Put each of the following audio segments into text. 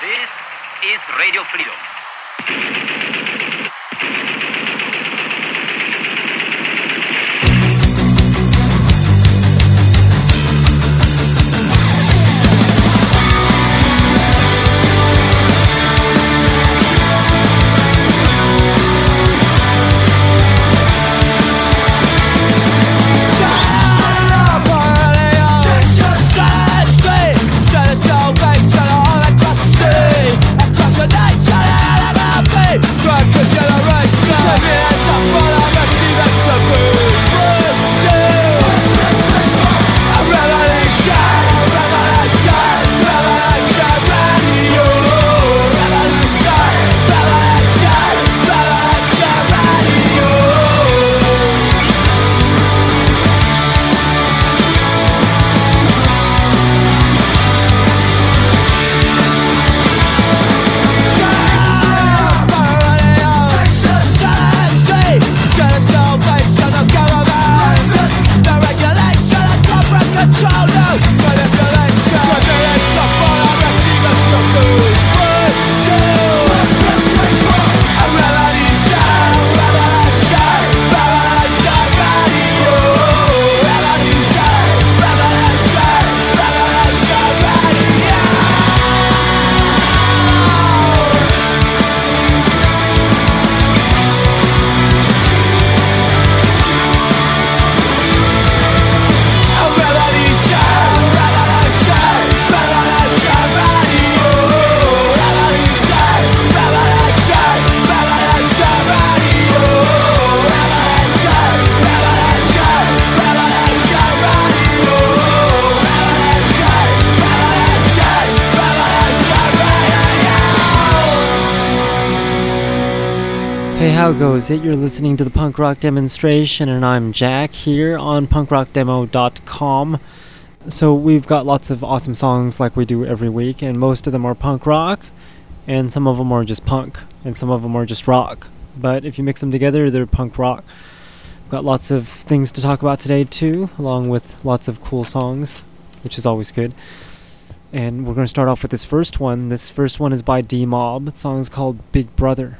This is Radio Freedom. Hey, it? You're listening to the punk rock demonstration, and I'm Jack here on punkrockdemo.com. So, we've got lots of awesome songs like we do every week, and most of them are punk rock, and some of them are just punk, and some of them are just rock. But if you mix them together, they're punk rock. We've got lots of things to talk about today, too, along with lots of cool songs, which is always good. And we're going to start off with this first one. This first one is by D Mob. The song is called Big Brother.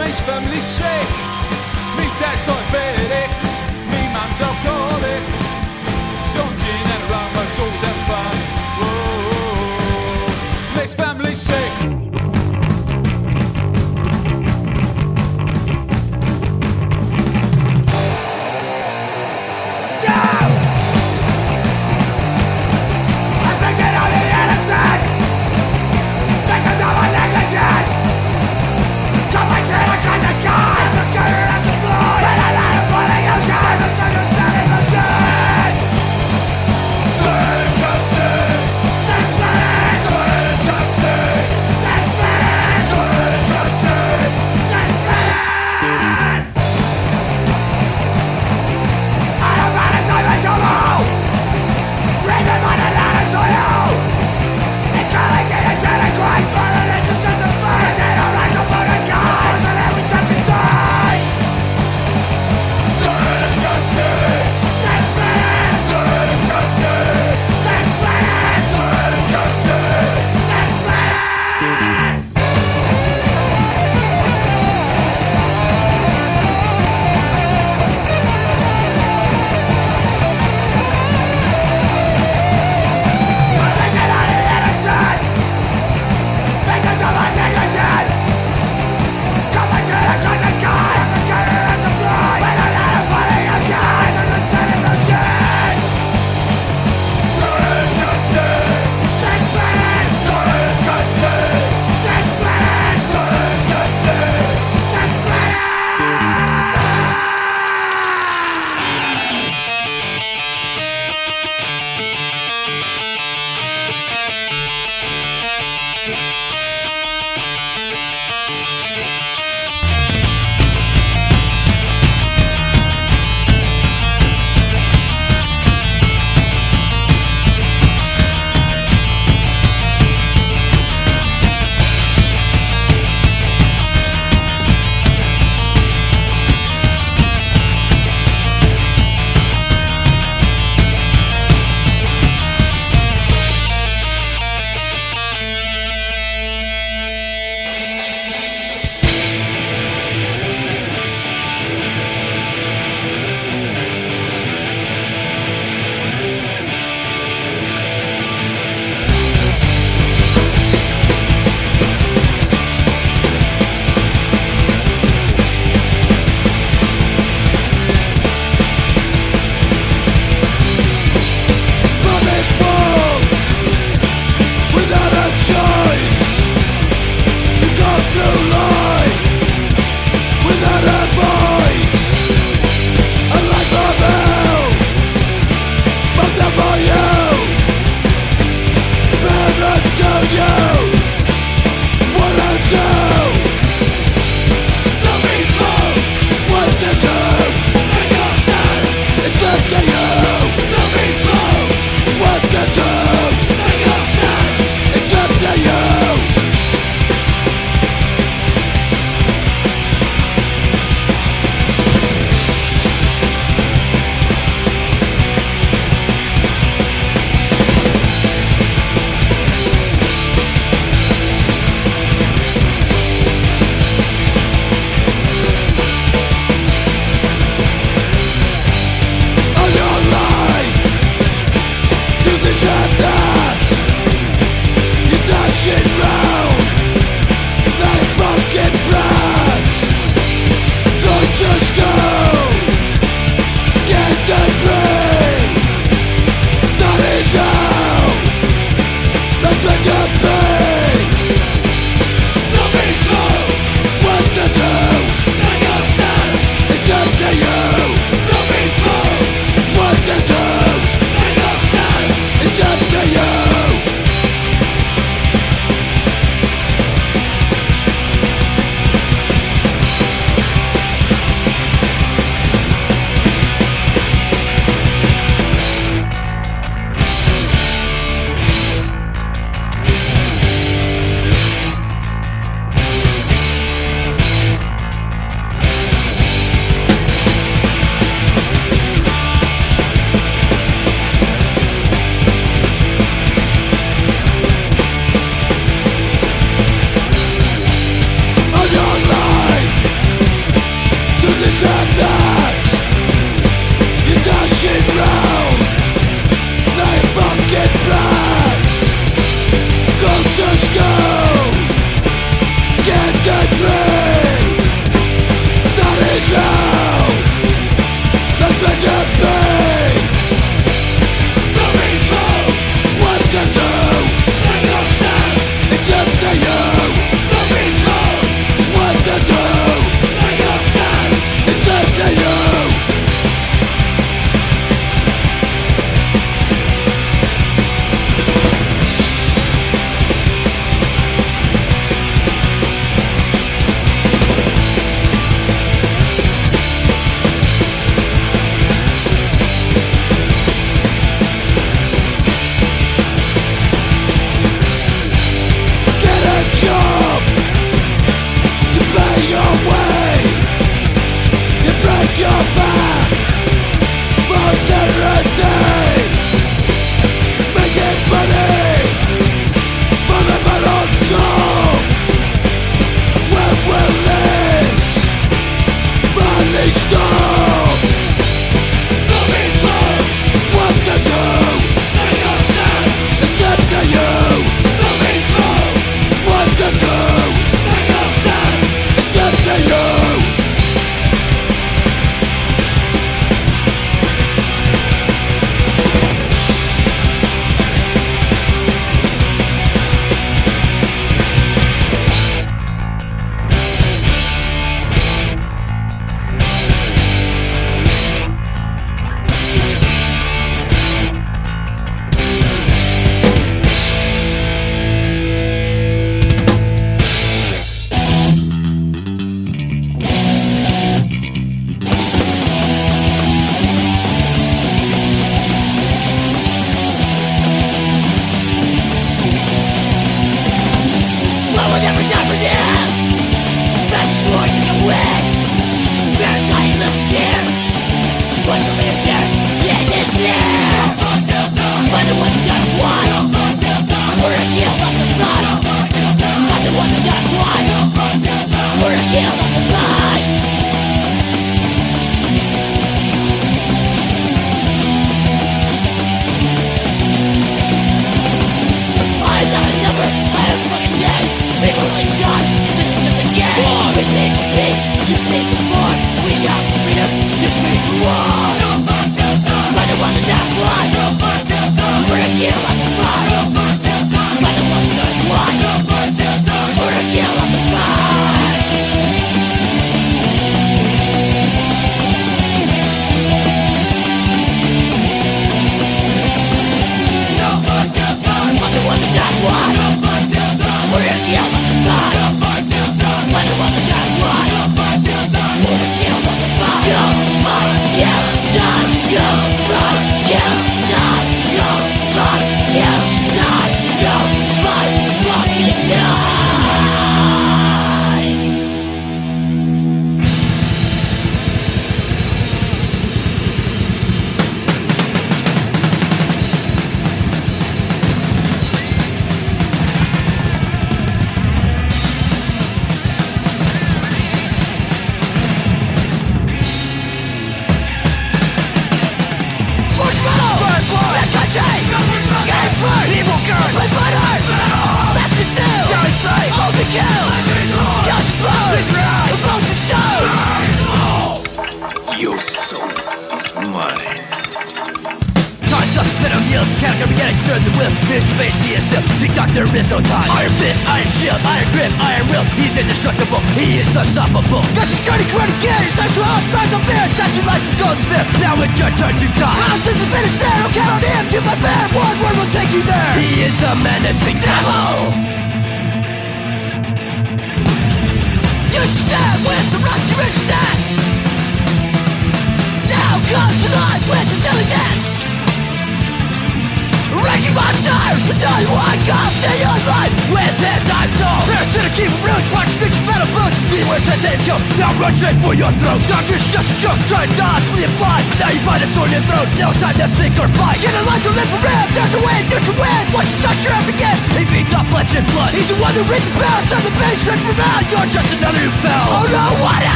makes families me Meet that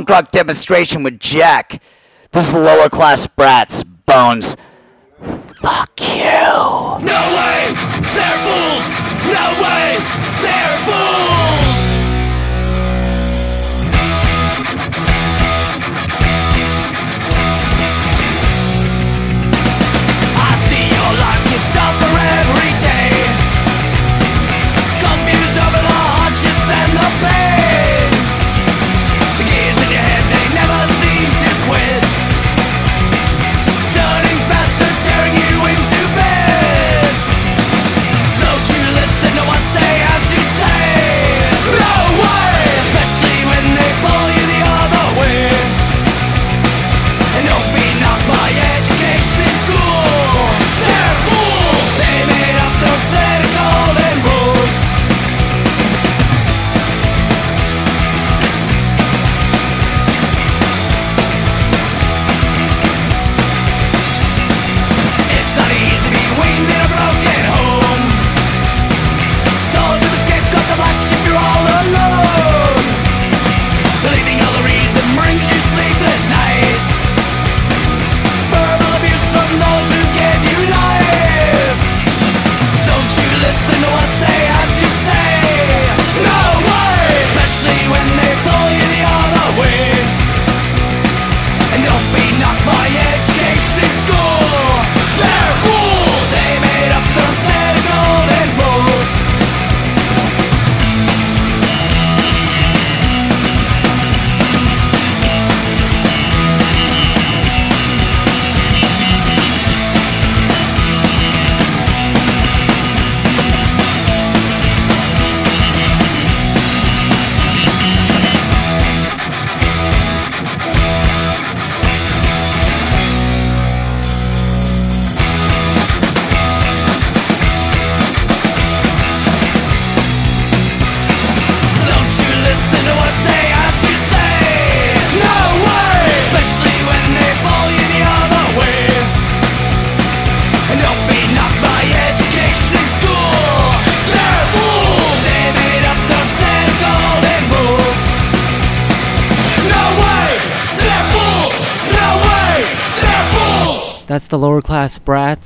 Punk Rock Demonstration with Jack. This is Lower Class Brats, Bones.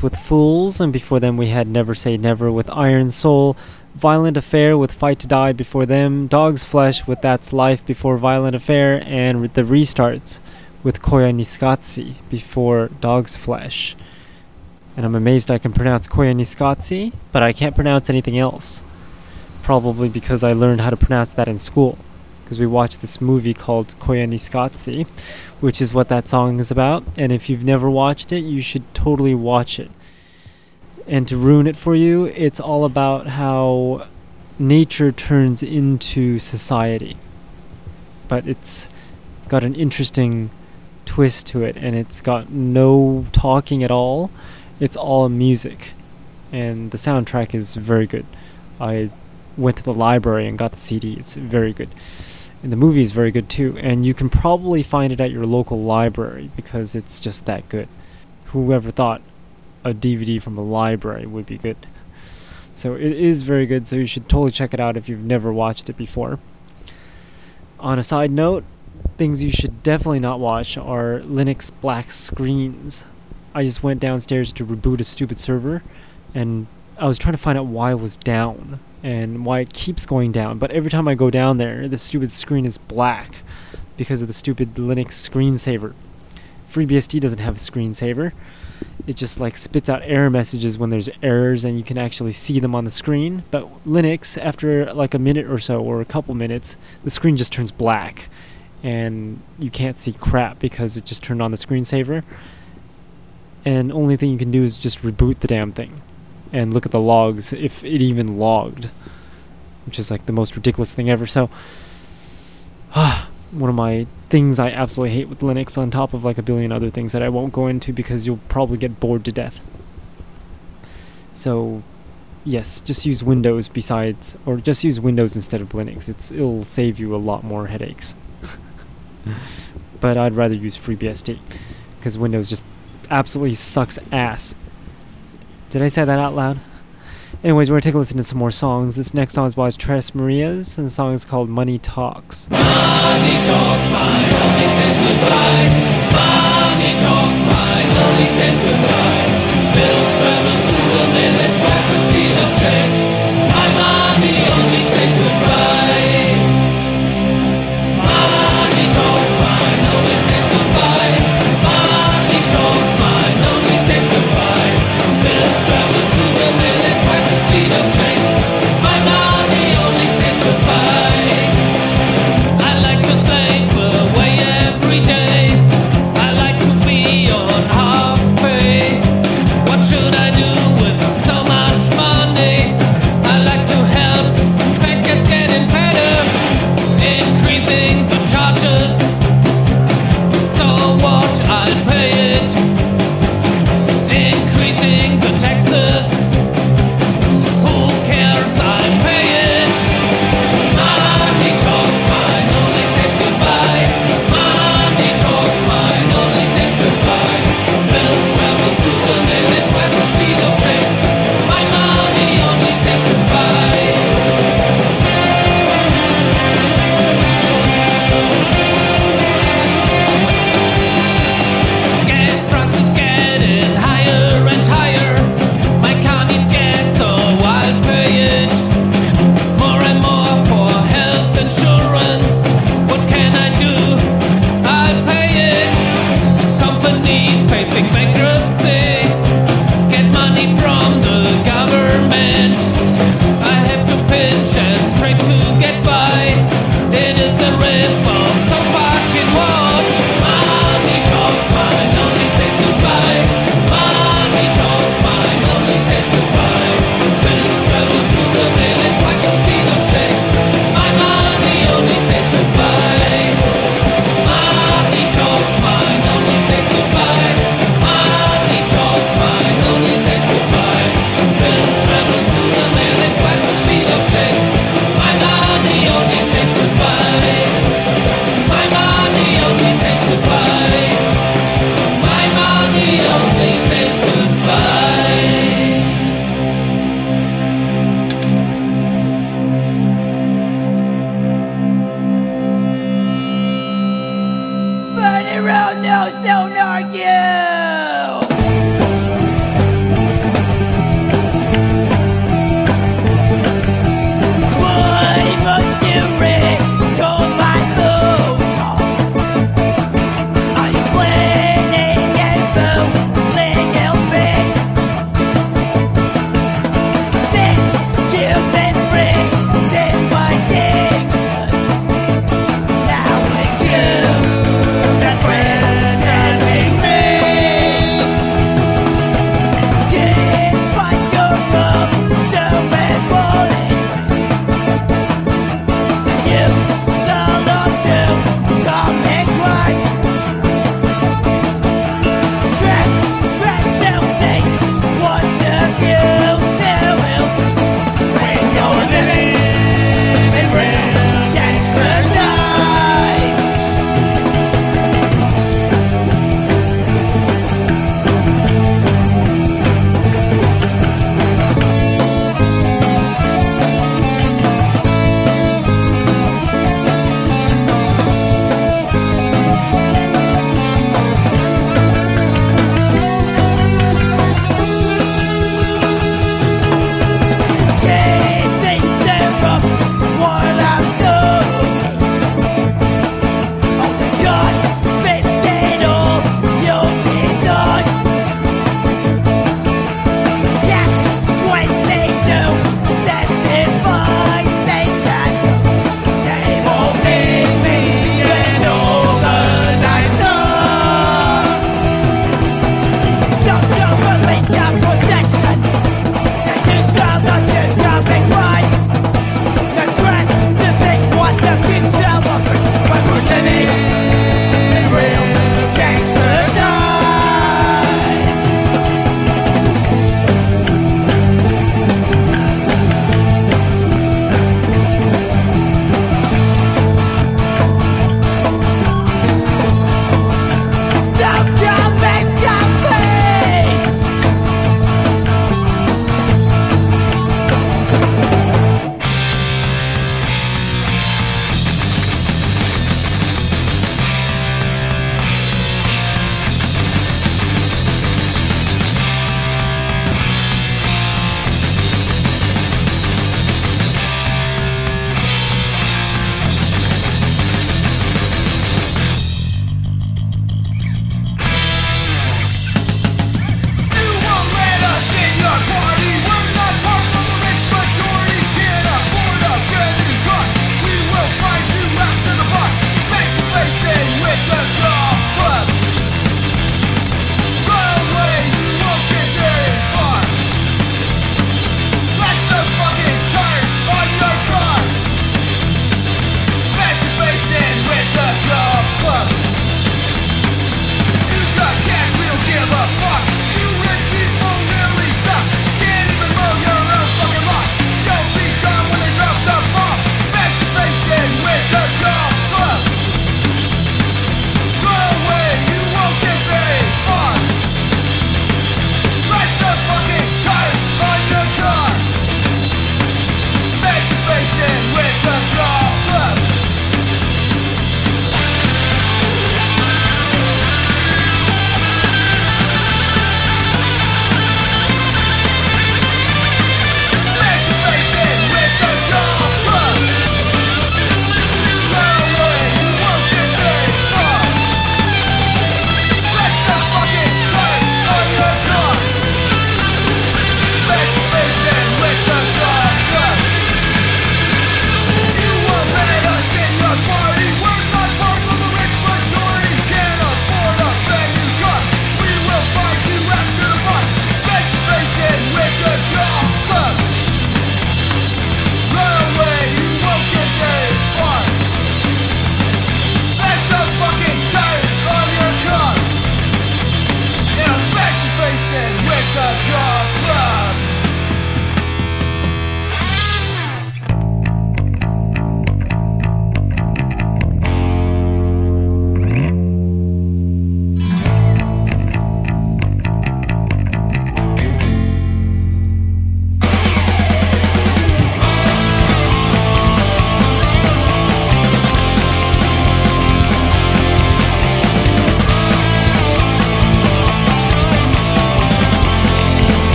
With Fools, and before them we had Never Say Never with Iron Soul, Violent Affair with Fight to Die before them, Dog's Flesh with That's Life before Violent Affair, and The Restarts with Koyaanisqatsi before Dog's Flesh. And I'm amazed I can pronounce Koyaanisqatsi, but I can't pronounce anything else. Probably because I learned how to pronounce that in school. Because we watched this movie called Koyaanisqatsi, which is what that song is about. And if you've never watched it, you should totally watch it. And to ruin it for you, it's all about how nature turns into society. But it's got an interesting twist to it, and it's got no talking at all. It's all music. And the soundtrack is very good. I went to the library and got the CD. It's very good. And the movie is very good too. And you can probably find it at your local library because it's just that good. Whoever thought a DVD from a library would be good? So it is very good, so you should totally check it out if you've never watched it before. On a side note, things you should definitely not watch are Linux black screens. I just went downstairs to reboot a stupid server, and I was trying to find out why it was down and why it keeps going down. But every time I go down there, the stupid screen is black because of the stupid Linux screensaver. FreeBSD doesn't have a screensaver. It just like spits out error messages when there's errors and you can actually see them on the screen. But Linux, after like a minute or so or a couple minutes, the screen just turns black and you can't see crap because it just turned on the screensaver. And only thing you can do is just reboot the damn thing and look at the logs if it even logged, which is like the most ridiculous thing ever. So, one of my things I absolutely hate with Linux, on top of like a billion other things that I won't go into because you'll probably get bored to death. So, yes, just use Windows besides, or just use Windows instead of Linux. It's it'll save you a lot more headaches. but I'd rather use FreeBSD because Windows just absolutely sucks ass. Did I say that out loud? Anyways, we're gonna take a listen to some more songs. This next song is by Tres Marias, and the song is called Money Talks. Money talks, my says goodbye. Money talks, my says goodbye. Bills travel through the village the speed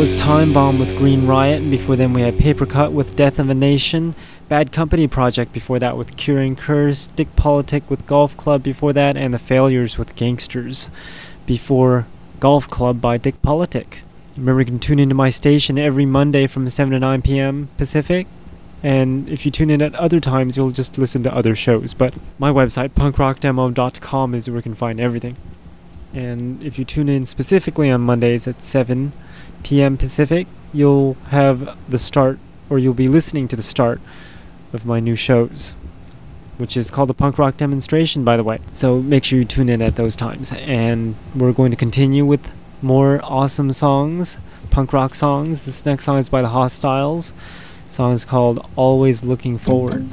was Time Bomb with Green Riot, and before then we had Paper Cut with Death of a Nation, Bad Company Project before that with Curing Curse, Dick Politic with Golf Club before that, and The Failures with Gangsters before Golf Club by Dick Politic. Remember, you can tune into my station every Monday from 7 to 9 p.m. Pacific. And if you tune in at other times, you'll just listen to other shows. But my website, punkrockdemo.com, is where you can find everything. And if you tune in specifically on Mondays at 7 p.m. Pacific, you'll have the start, or you'll be listening to the start of my new shows, which is called the Punk Rock Demonstration, by the way. So make sure you tune in at those times. And we're going to continue with more awesome songs, punk rock songs. This next song is by the Hostiles. The song is called Always Looking Forward.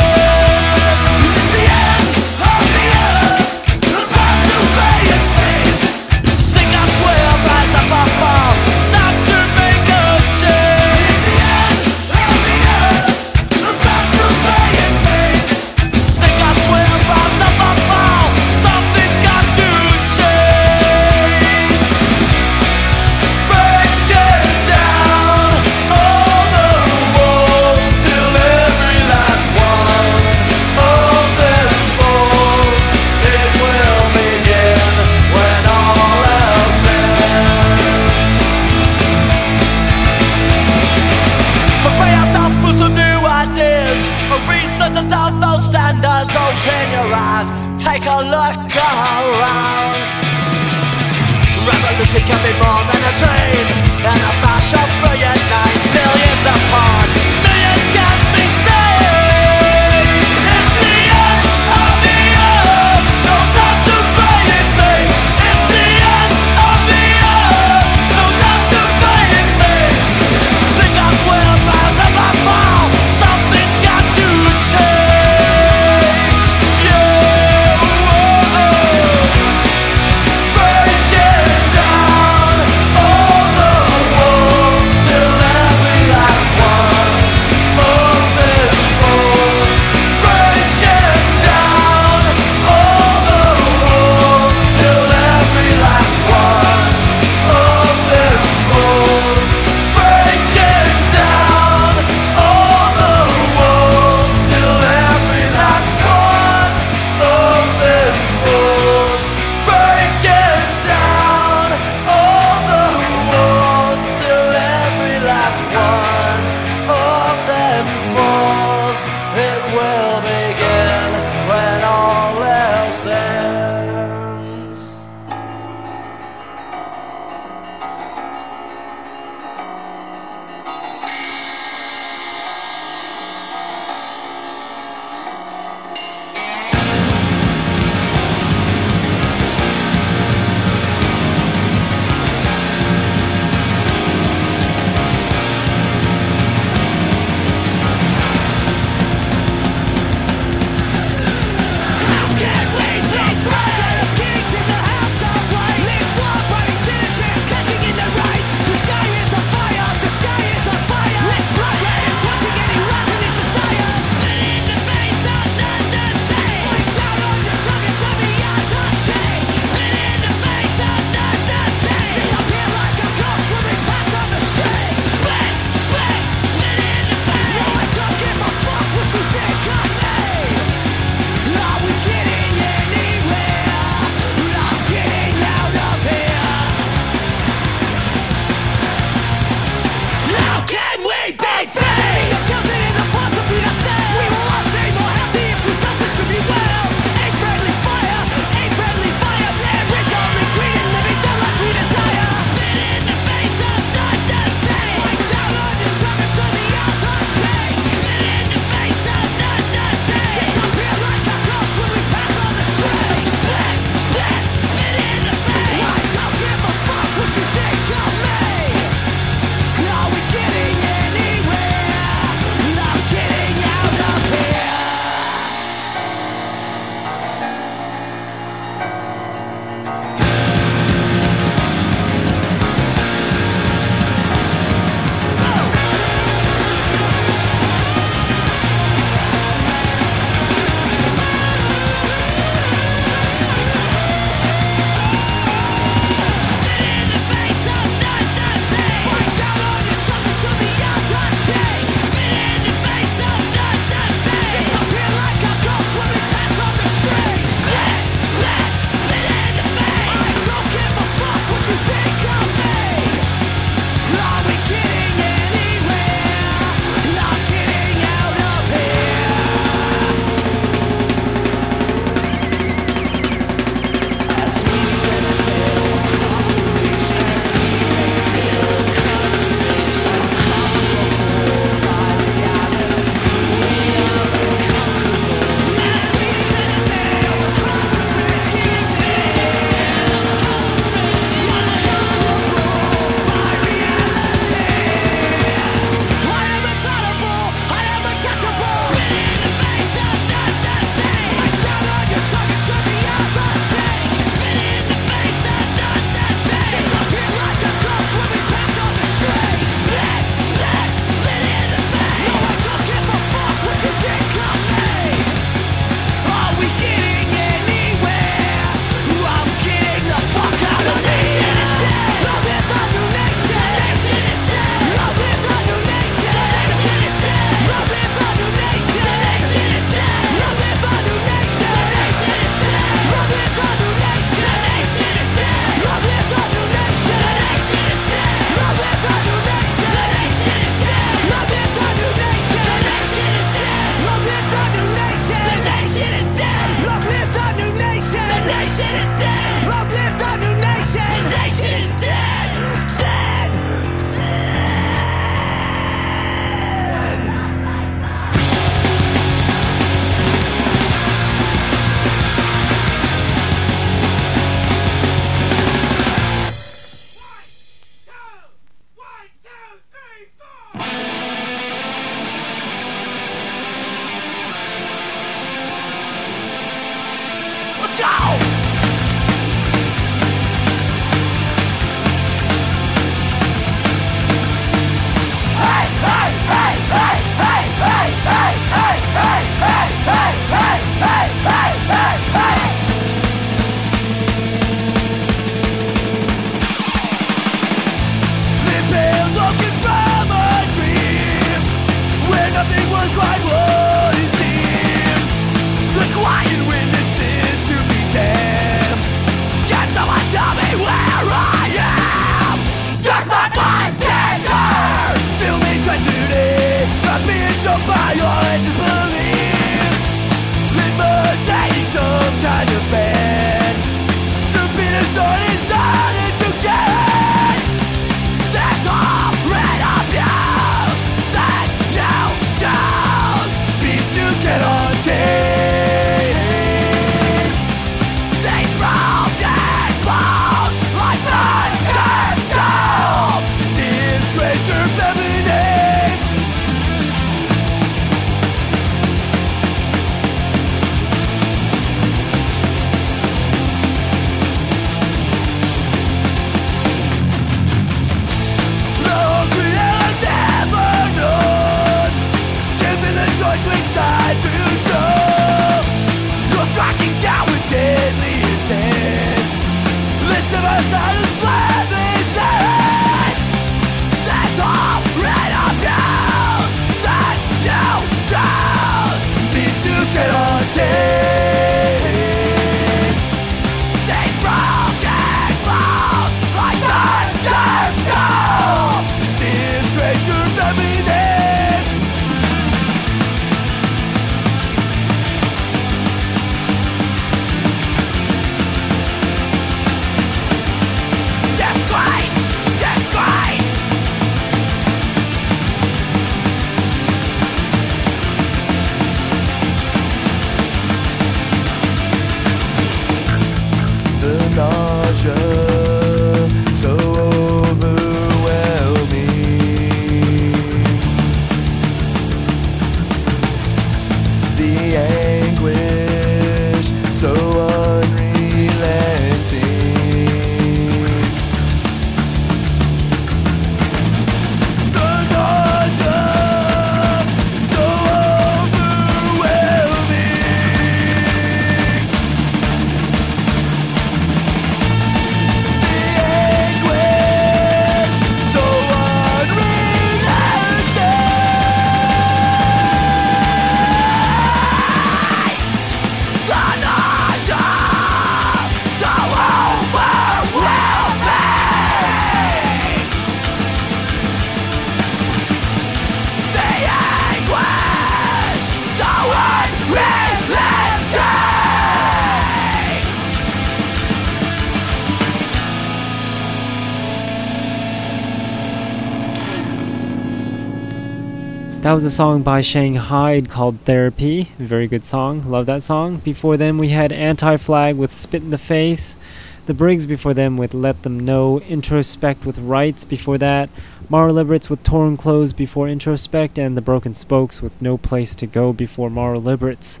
was a song by Shanghai Hyde called Therapy. Very good song. Love that song. Before them, we had Anti Flag with Spit in the Face. The Briggs before them with Let Them Know. Introspect with Rights before that. Mara Liberates with Torn Clothes before Introspect. And The Broken Spokes with No Place to Go before Mara Liberates.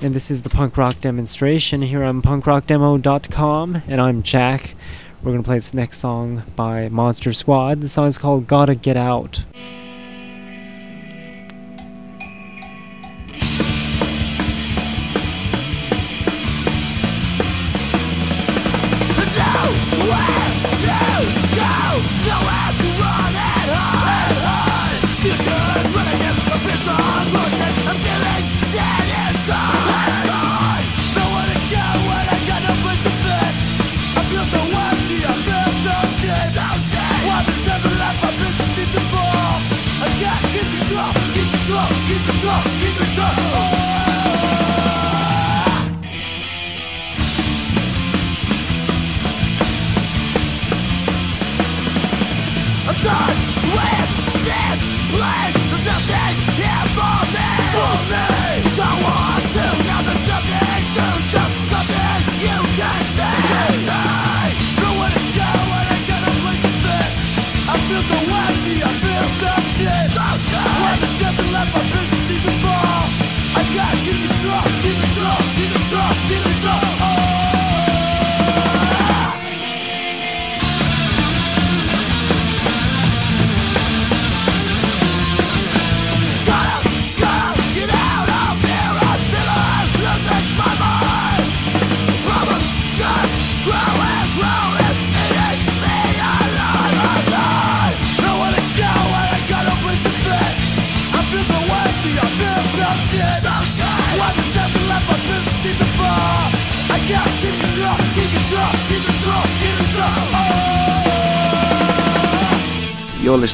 And this is the punk rock demonstration here on punkrockdemo.com. And I'm Jack. We're going to play this next song by Monster Squad. The song is called Gotta Get Out.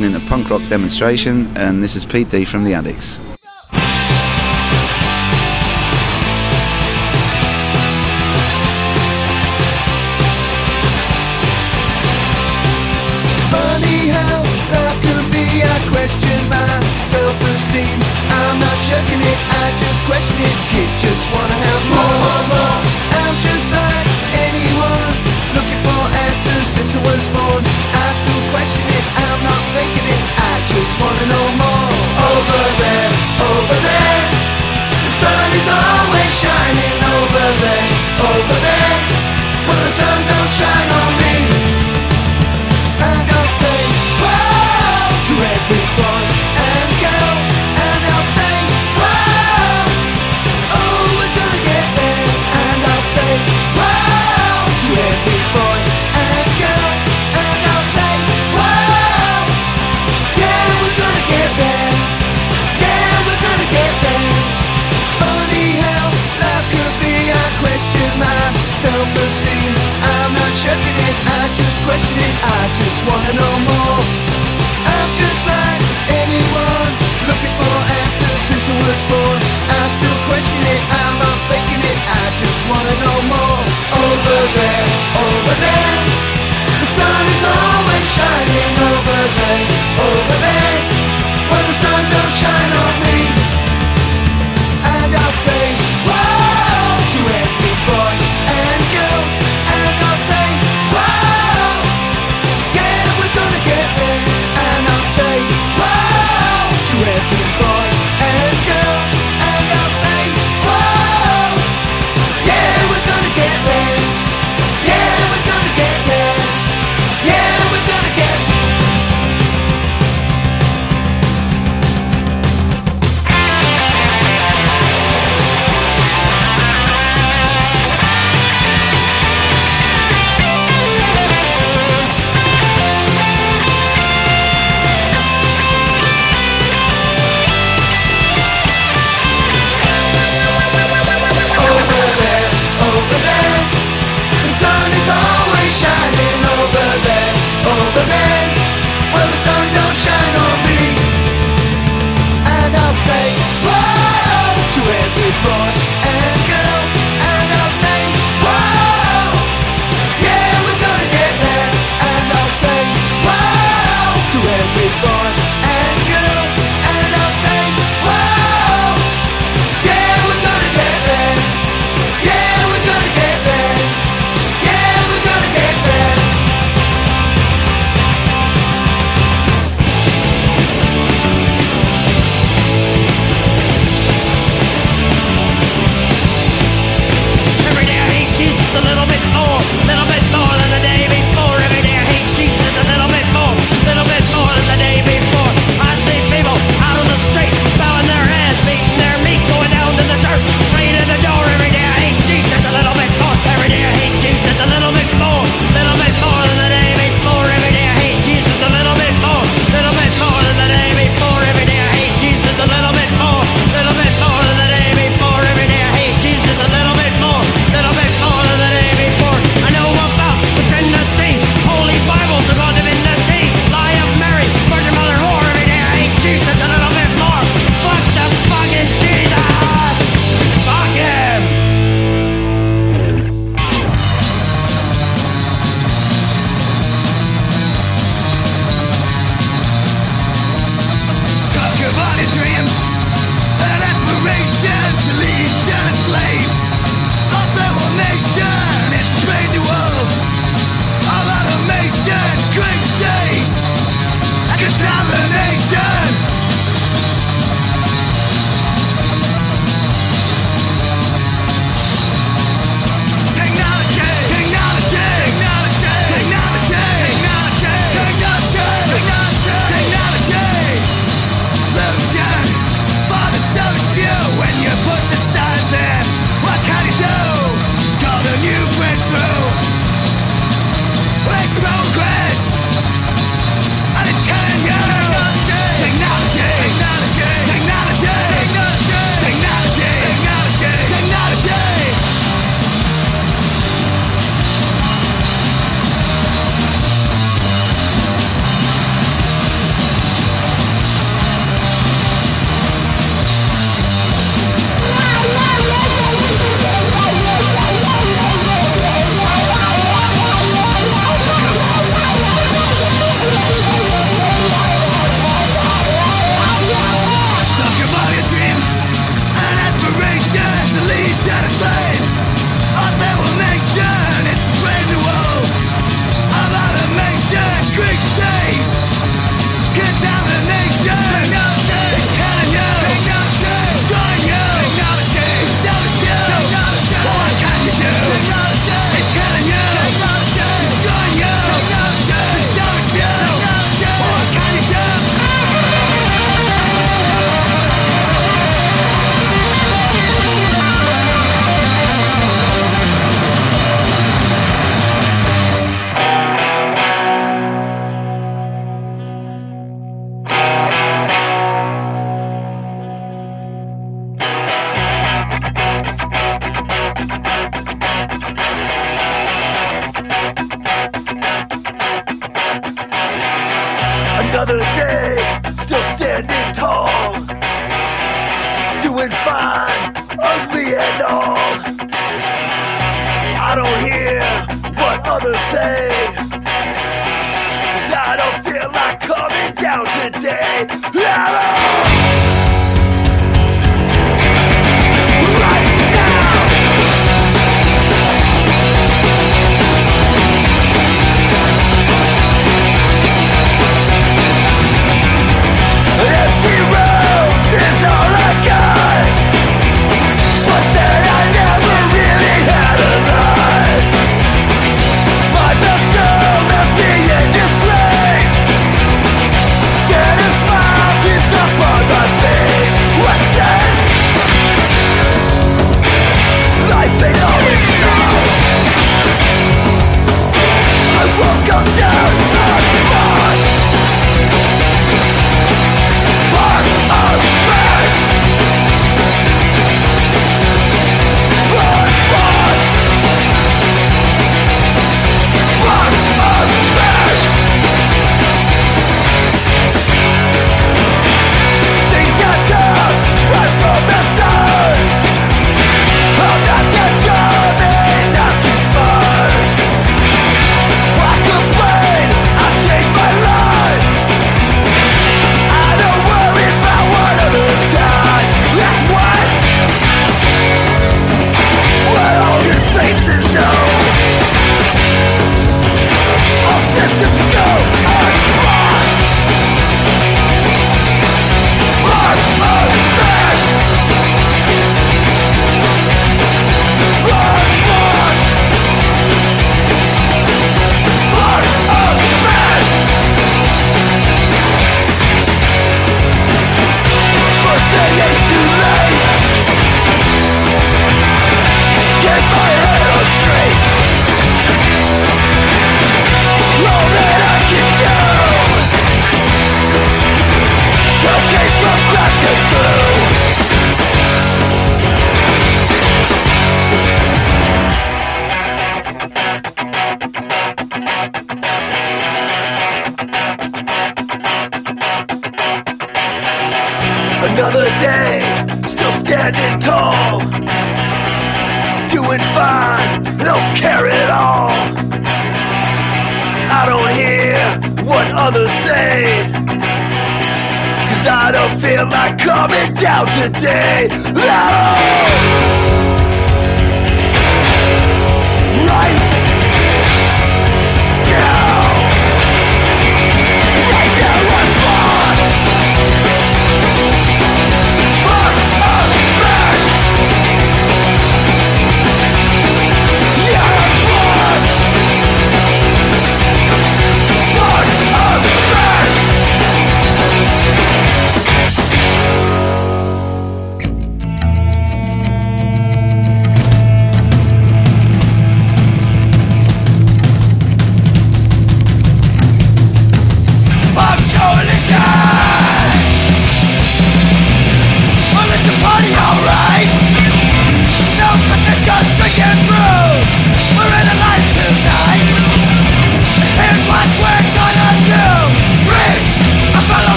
listening to Punk Rock Demonstration, and this is Pete D from The Adicts. I'm not it, I just question it just wanna questioning, I just wanna know more. I'm just like anyone, looking for answers since I was born. I'm still questioning, I'm not faking it, I just wanna know more. Over there, over there, the sun is always shining over there, over there.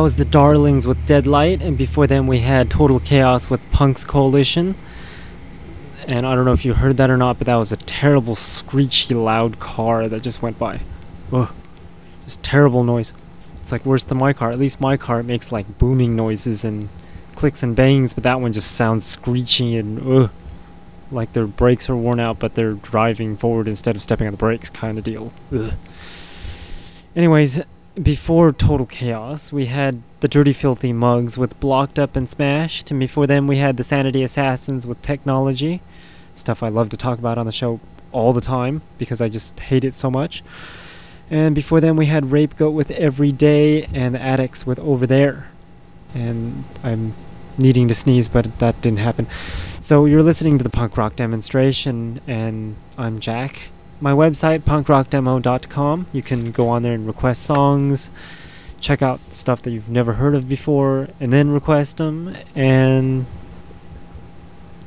Was the Darlings with Deadlight, and before them we had Total Chaos with Punk's Coalition. And I don't know if you heard that or not, but that was a terrible, screechy, loud car that just went by. Ugh. Just terrible noise. It's like worse than my car. At least my car makes like booming noises and clicks and bangs, but that one just sounds screechy and ugh. Like their brakes are worn out, but they're driving forward instead of stepping on the brakes, kind of deal. Ugh. Anyways, before Total Chaos, we had the Dirty Filthy Mugs with Blocked Up and Smashed, and before them we had the Sanity Assassins with Technology. Stuff I love to talk about on the show all the time because I just hate it so much. And before them we had Rape Goat with Every Day and the Adicts with Over There. And I'm needing to sneeze, but that didn't happen. So you're listening to the punk rock demonstration, and I'm Jack my website punkrockdemo.com you can go on there and request songs check out stuff that you've never heard of before and then request them and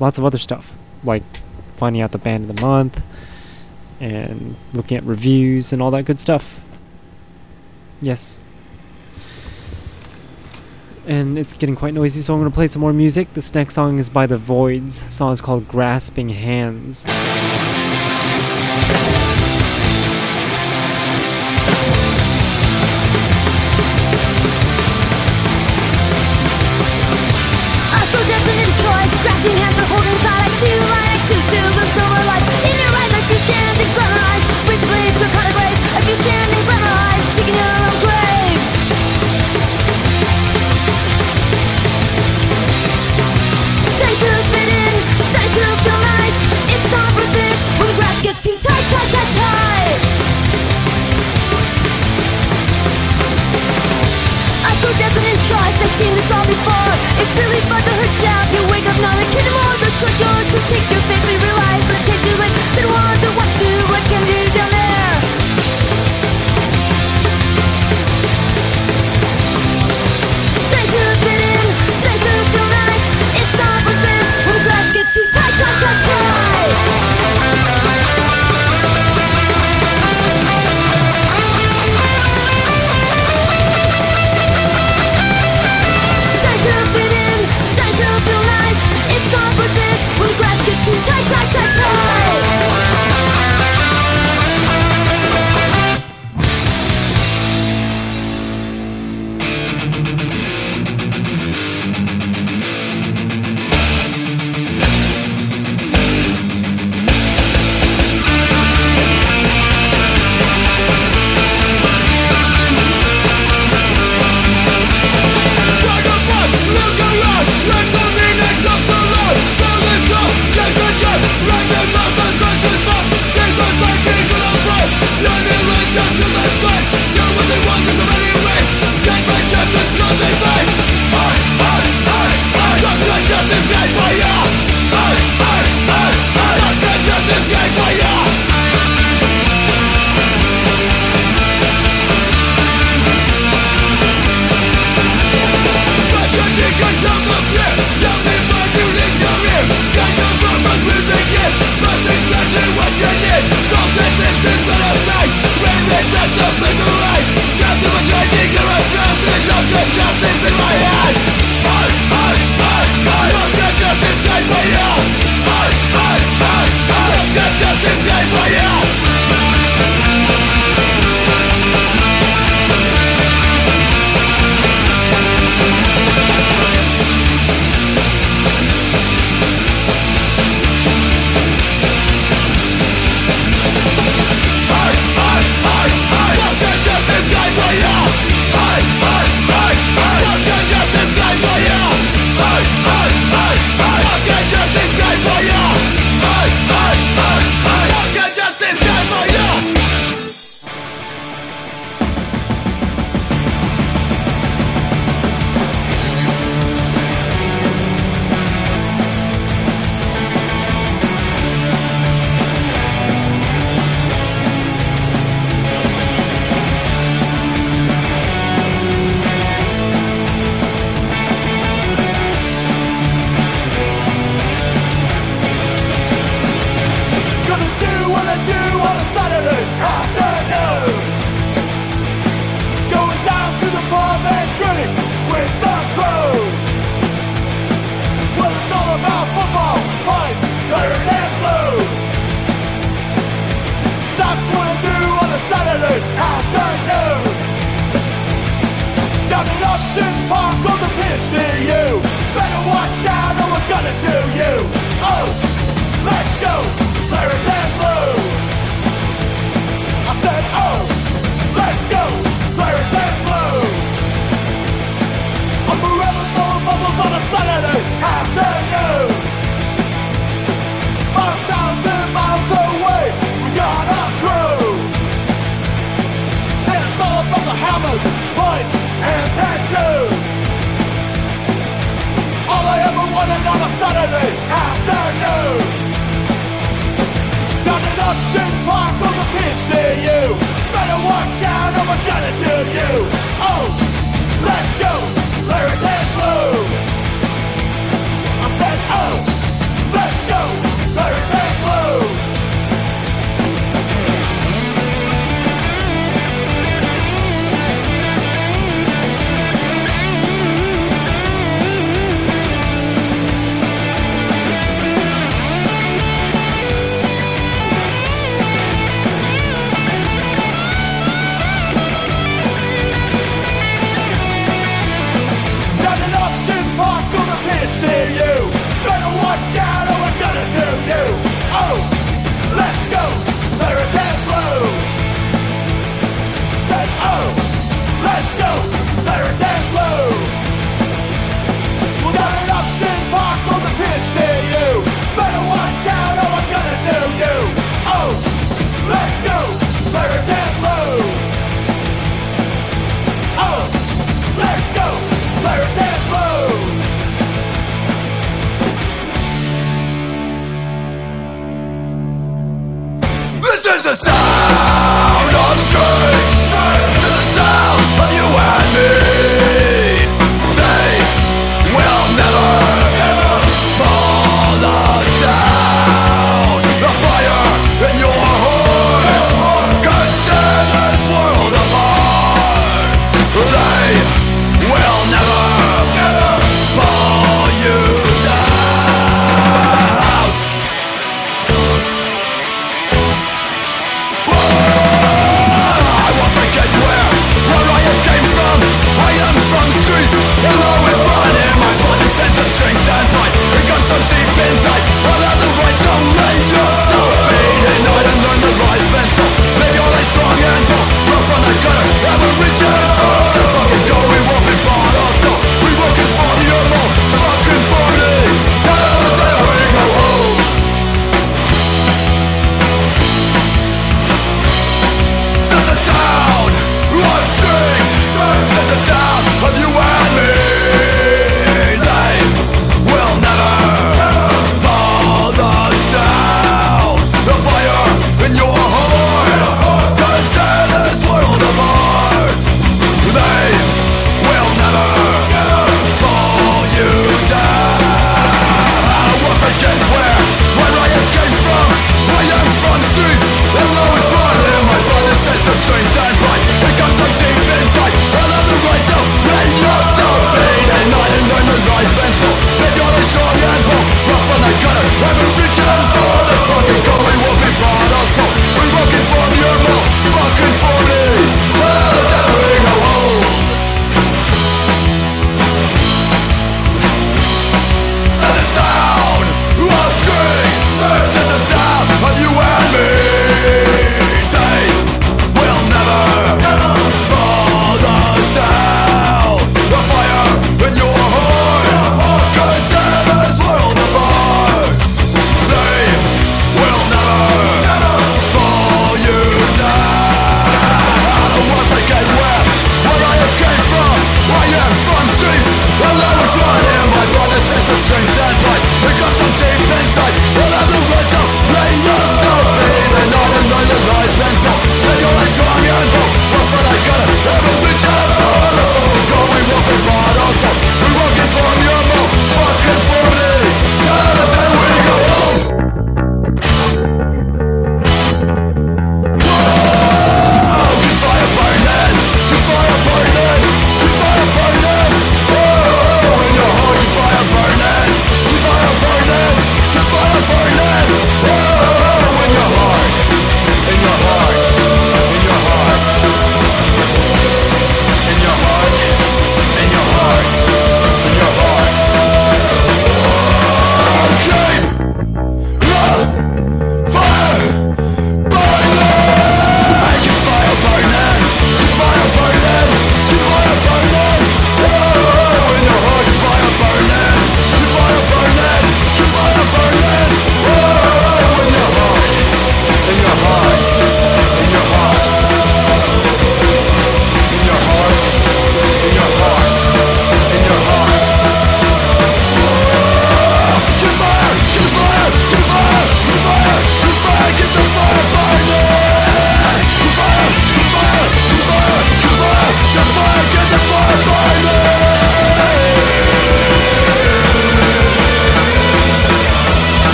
lots of other stuff like finding out the band of the month and looking at reviews and all that good stuff. Yes. And it's getting quite noisy so i'm going to play some more music. This next song is by the voids. The song is called grasping hands A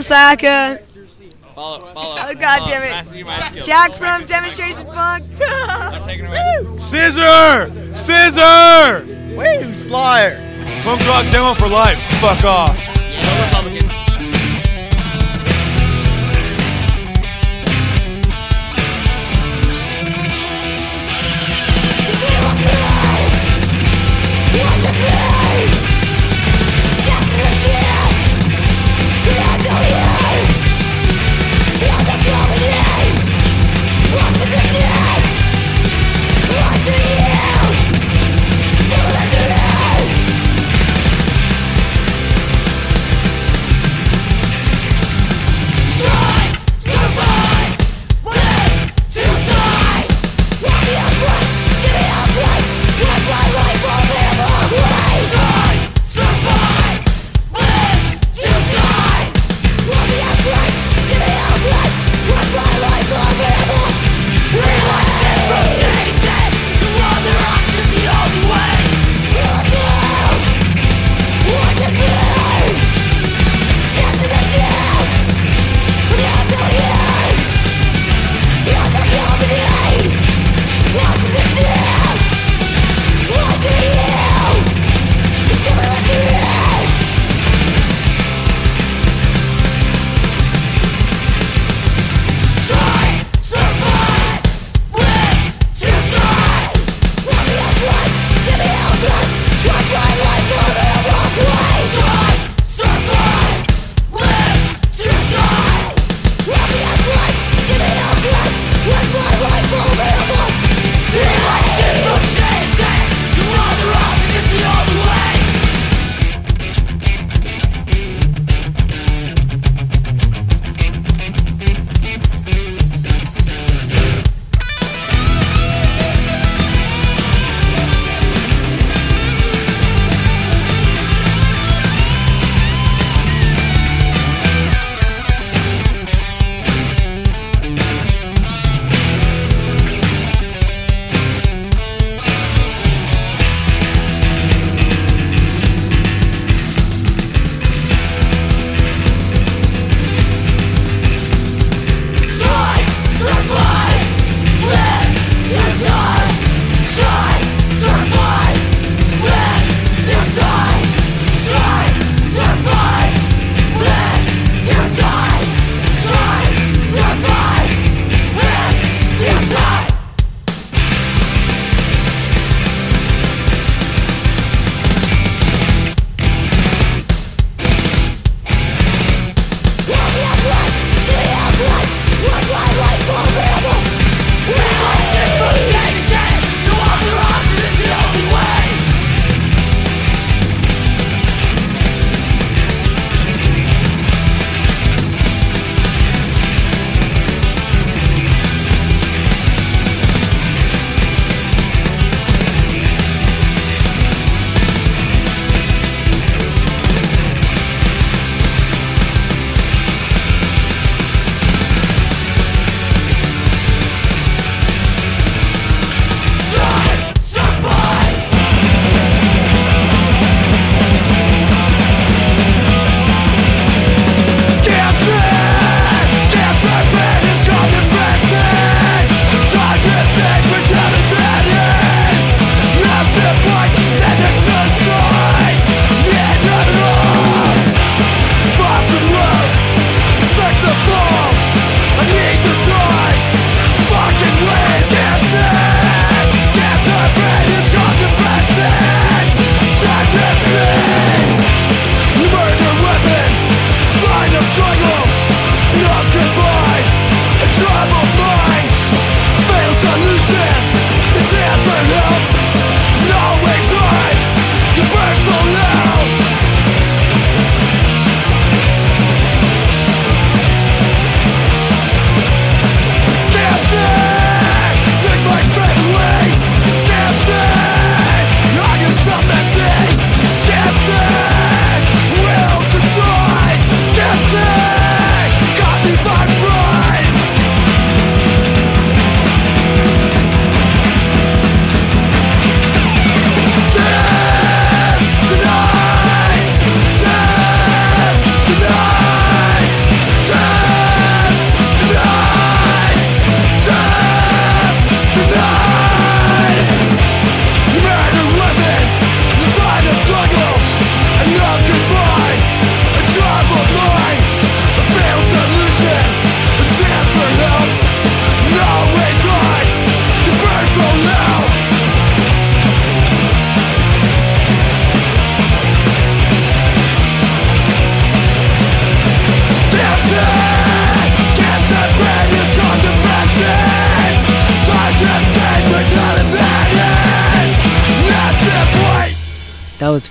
from Saka. Follow, follow. Oh, God damn it. Master, you my skills. Jack from Demonstration Funk. I'm taking it away. Scissor! Scissor! Woo, Slayer. Punk rock demo for life. Fuck off.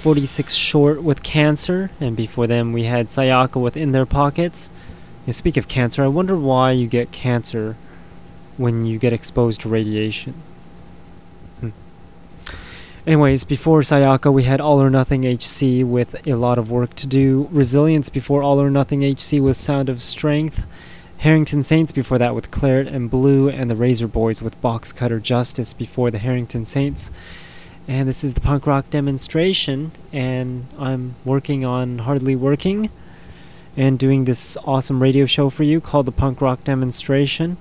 46 Short with Cancer, and before them we had Sayaka with In Their Pockets. You speak of cancer, I wonder why you get cancer when you get exposed to radiation. Hmm. Anyways, before Sayaka, we had All or Nothing HC with A Lot of Work to Do. Resilience before All or Nothing HC with Sound of Strength. Harrington Saints before that with Claret and Blue. And the Razor Boys with Box Cutter Justice before the Harrington Saints. And this is the punk rock demonstration, and I'm working on Hardly Working and doing this awesome radio show for you called the Punk Rock Demonstration.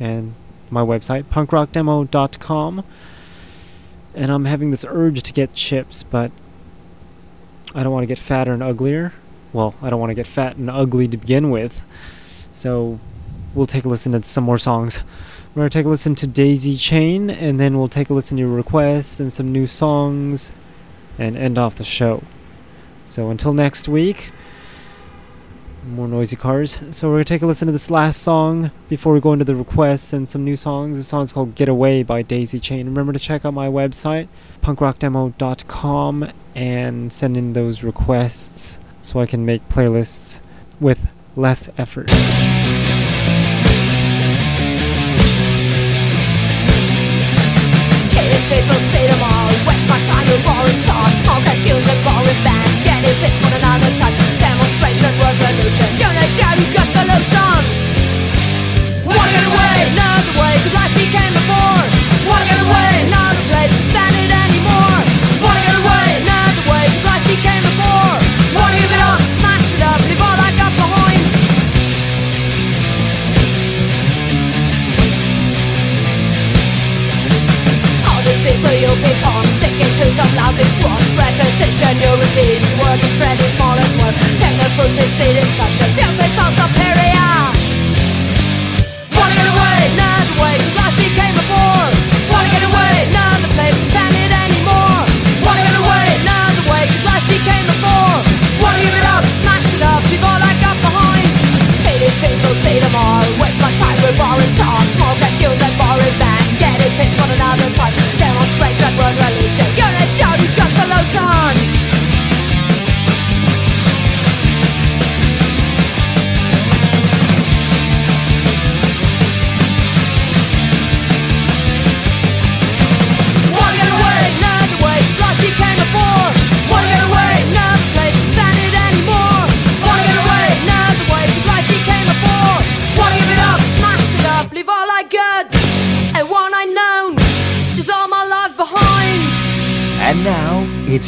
And my website, punkrockdemo.com. And I'm having this urge to get chips, but I don't want to get fatter and uglier. Well, I don't want to get fat and ugly to begin with. So we'll take a listen to some more songs. We're going to take a listen to Daisy Chain, and then we'll take a listen to your requests and some new songs, and end off the show. So until next week, more noisy cars. So we're going to take a listen to this last song before we go into the requests and some new songs. The song is called Get Away by Daisy Chain. Remember to check out my website, punkrockdemo.com, and send in those requests so I can make playlists with less effort. People see them all. Waste my time with boring talk. And tunes and boring bands Getting pissed for another time. Demonstration, revolution got Wanna get away, another way Cause life became a bore. Wanna get away, another place. Stand it Repetition, new routines Word is spread is small as word Take the fruit, see discussions Your face all superior Wanna get away, another way Cause life became a bore. Wanna get away, another place Can't stand it anymore. Wanna get away, another way Cause life became a bore. Wanna give it up, smash it up Leave all I got behind. See these people, see them all. Waste my time with boring talk Smoke and tunes and boring bands. Getting pissed on another time. Demonstration, revolution Unity, got solution